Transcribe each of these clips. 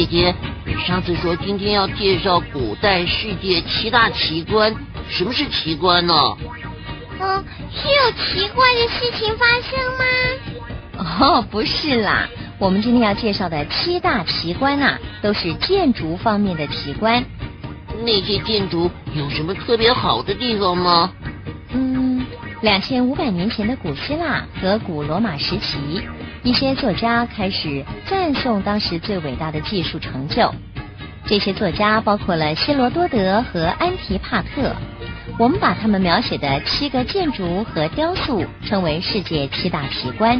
姐姐，你上次说今天要介绍古代世界七大奇观，什么是奇观呢？嗯，是有奇怪的事情发生吗？哦，不是啦，我们今天要介绍的七大奇观啊，都是建筑方面的奇观。那些建筑有什么特别好的地方吗？嗯，两千五百年前的古希腊和古罗马时期，一些作家开始赞颂当时最伟大的技术成就。这些作家包括了希罗多德和安提帕特。我们把他们描写的七个建筑和雕塑称为世界七大奇观。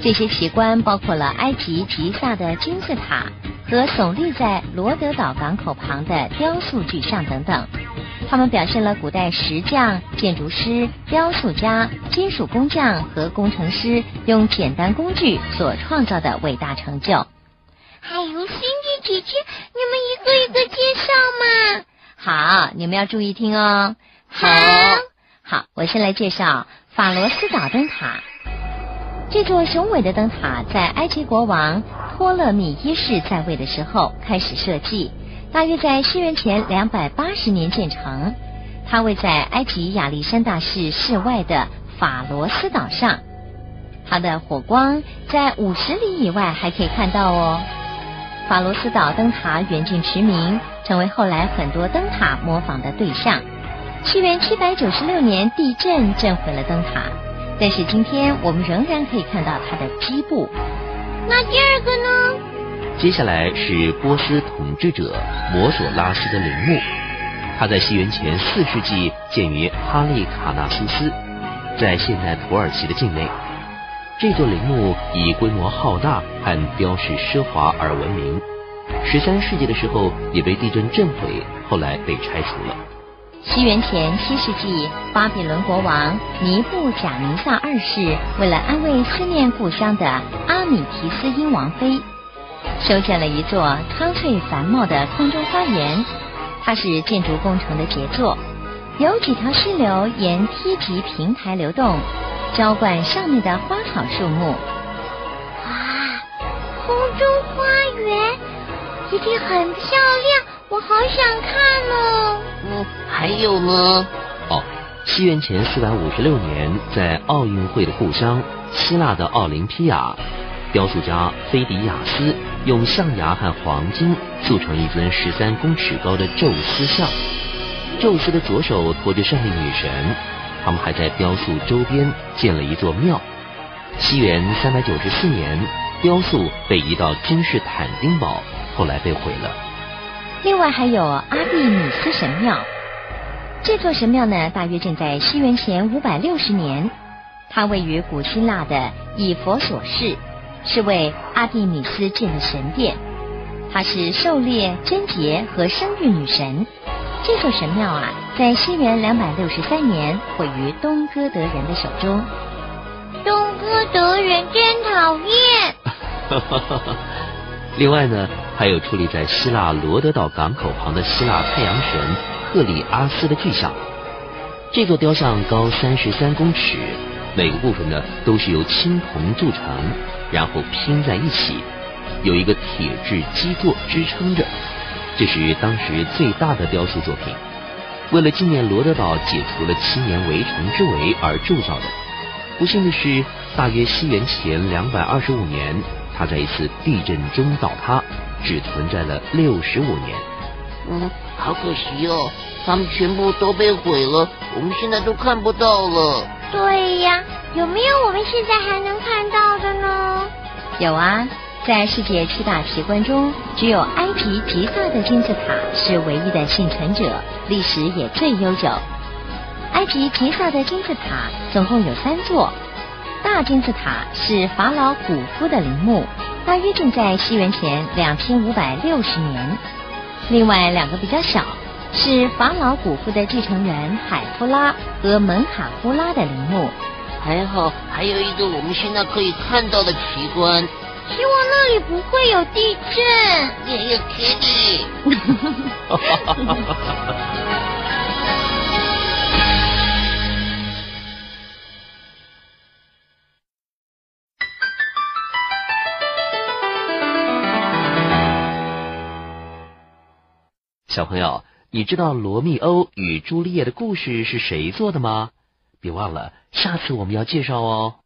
这些奇观包括了埃及吉萨的金字塔和耸立在罗德岛港口旁的雕塑巨像等等。他们表现了古代石匠、建筑师、雕塑家、金属工匠和工程师用简单工具所创造的伟大成就。还有，星际姐姐，你们一个一个介绍嘛。好，你们要注意听哦。好，好，我先来介绍法罗斯岛灯塔。这座雄伟的灯塔在埃及国王托勒密一世在位的时候开始设计，大约在西元前两百八十年建成。它位在埃及亚历山大市市外的法罗斯岛上，它的火光在五十里以外还可以看到哦。法罗斯岛灯塔远近驰名。成为后来很多灯塔模仿的对象。西元七百九十六年地震震毁了灯塔，但是今天我们仍然可以看到它的基部。那第二个呢？接下来是波斯统治者摩索拉斯的陵墓，它在西元前四世纪建于哈利卡纳苏斯，在现代土耳其的境内。这座陵墓以规模浩大和雕饰奢华而闻名。十三世纪的时候也被地震震毁，后来被拆除了。西元前七世纪，巴比伦国王尼布贾尼撒二世为了安慰思念故乡的阿米提斯因王妃，修建了一座苍翠繁茂的空中花园。它是建筑工程的杰作，有几条溪流沿梯级平台流动，浇灌上面的花草树木。哇，空中花园！一定很漂亮，我好想看哦。嗯，还有呢。哦，西元前四百五十六年，在奥运会的故乡希腊的奥林匹亚，雕塑家菲迪亚斯用象牙和黄金铸成一尊十三公尺高的宙斯像。宙斯的左手托着胜利女神。他们还在雕塑周边建了一座庙。西元三百九十四年，雕塑被移到君士坦丁堡。后来被毁了。另外还有阿蒂米斯神庙，这座神庙呢，大约建在西元前五百六十年。它位于古希腊的以佛所市，是为阿蒂米斯建的神殿。她是狩猎、贞洁和生育女神。这座神庙啊，在西元两百六十三年毁于东哥德人的手中。东哥德人真讨厌。另外呢，还有矗立在希腊罗德岛港口旁的希腊太阳神赫里阿斯的巨像。这座雕像高三十三公尺，每个部分呢都是由青铜铸成，然后拼在一起，有一个铁质基座支撑着。这是当时最大的雕塑作品，为了纪念罗德岛解除了七年围城之围而铸造的。不幸的是，大约西元前两百二十五年。它在一次地震中倒塌，只存在了六十五年。嗯，好可惜哦，他们全部都被毁了，我们现在都看不到了。对呀，有没有我们现在还能看到的呢？有啊，在世界七大奇观中，只有埃及吉萨的金字塔是唯一的幸存者，历史也最悠久。埃及吉萨的金字塔总共有三座。大金字塔是法老古夫的陵墓，大约建在西元前两千五百六十年。另外两个比较小，是法老古夫的继承人海夫拉和门卡夫拉的陵墓。还好还有一个我们现在可以看到的奇观。希望那里不会有地震。也有 Kitty。小朋友，你知道罗密欧与朱丽叶的故事是谁做的吗？别忘了，下次我们要介绍哦。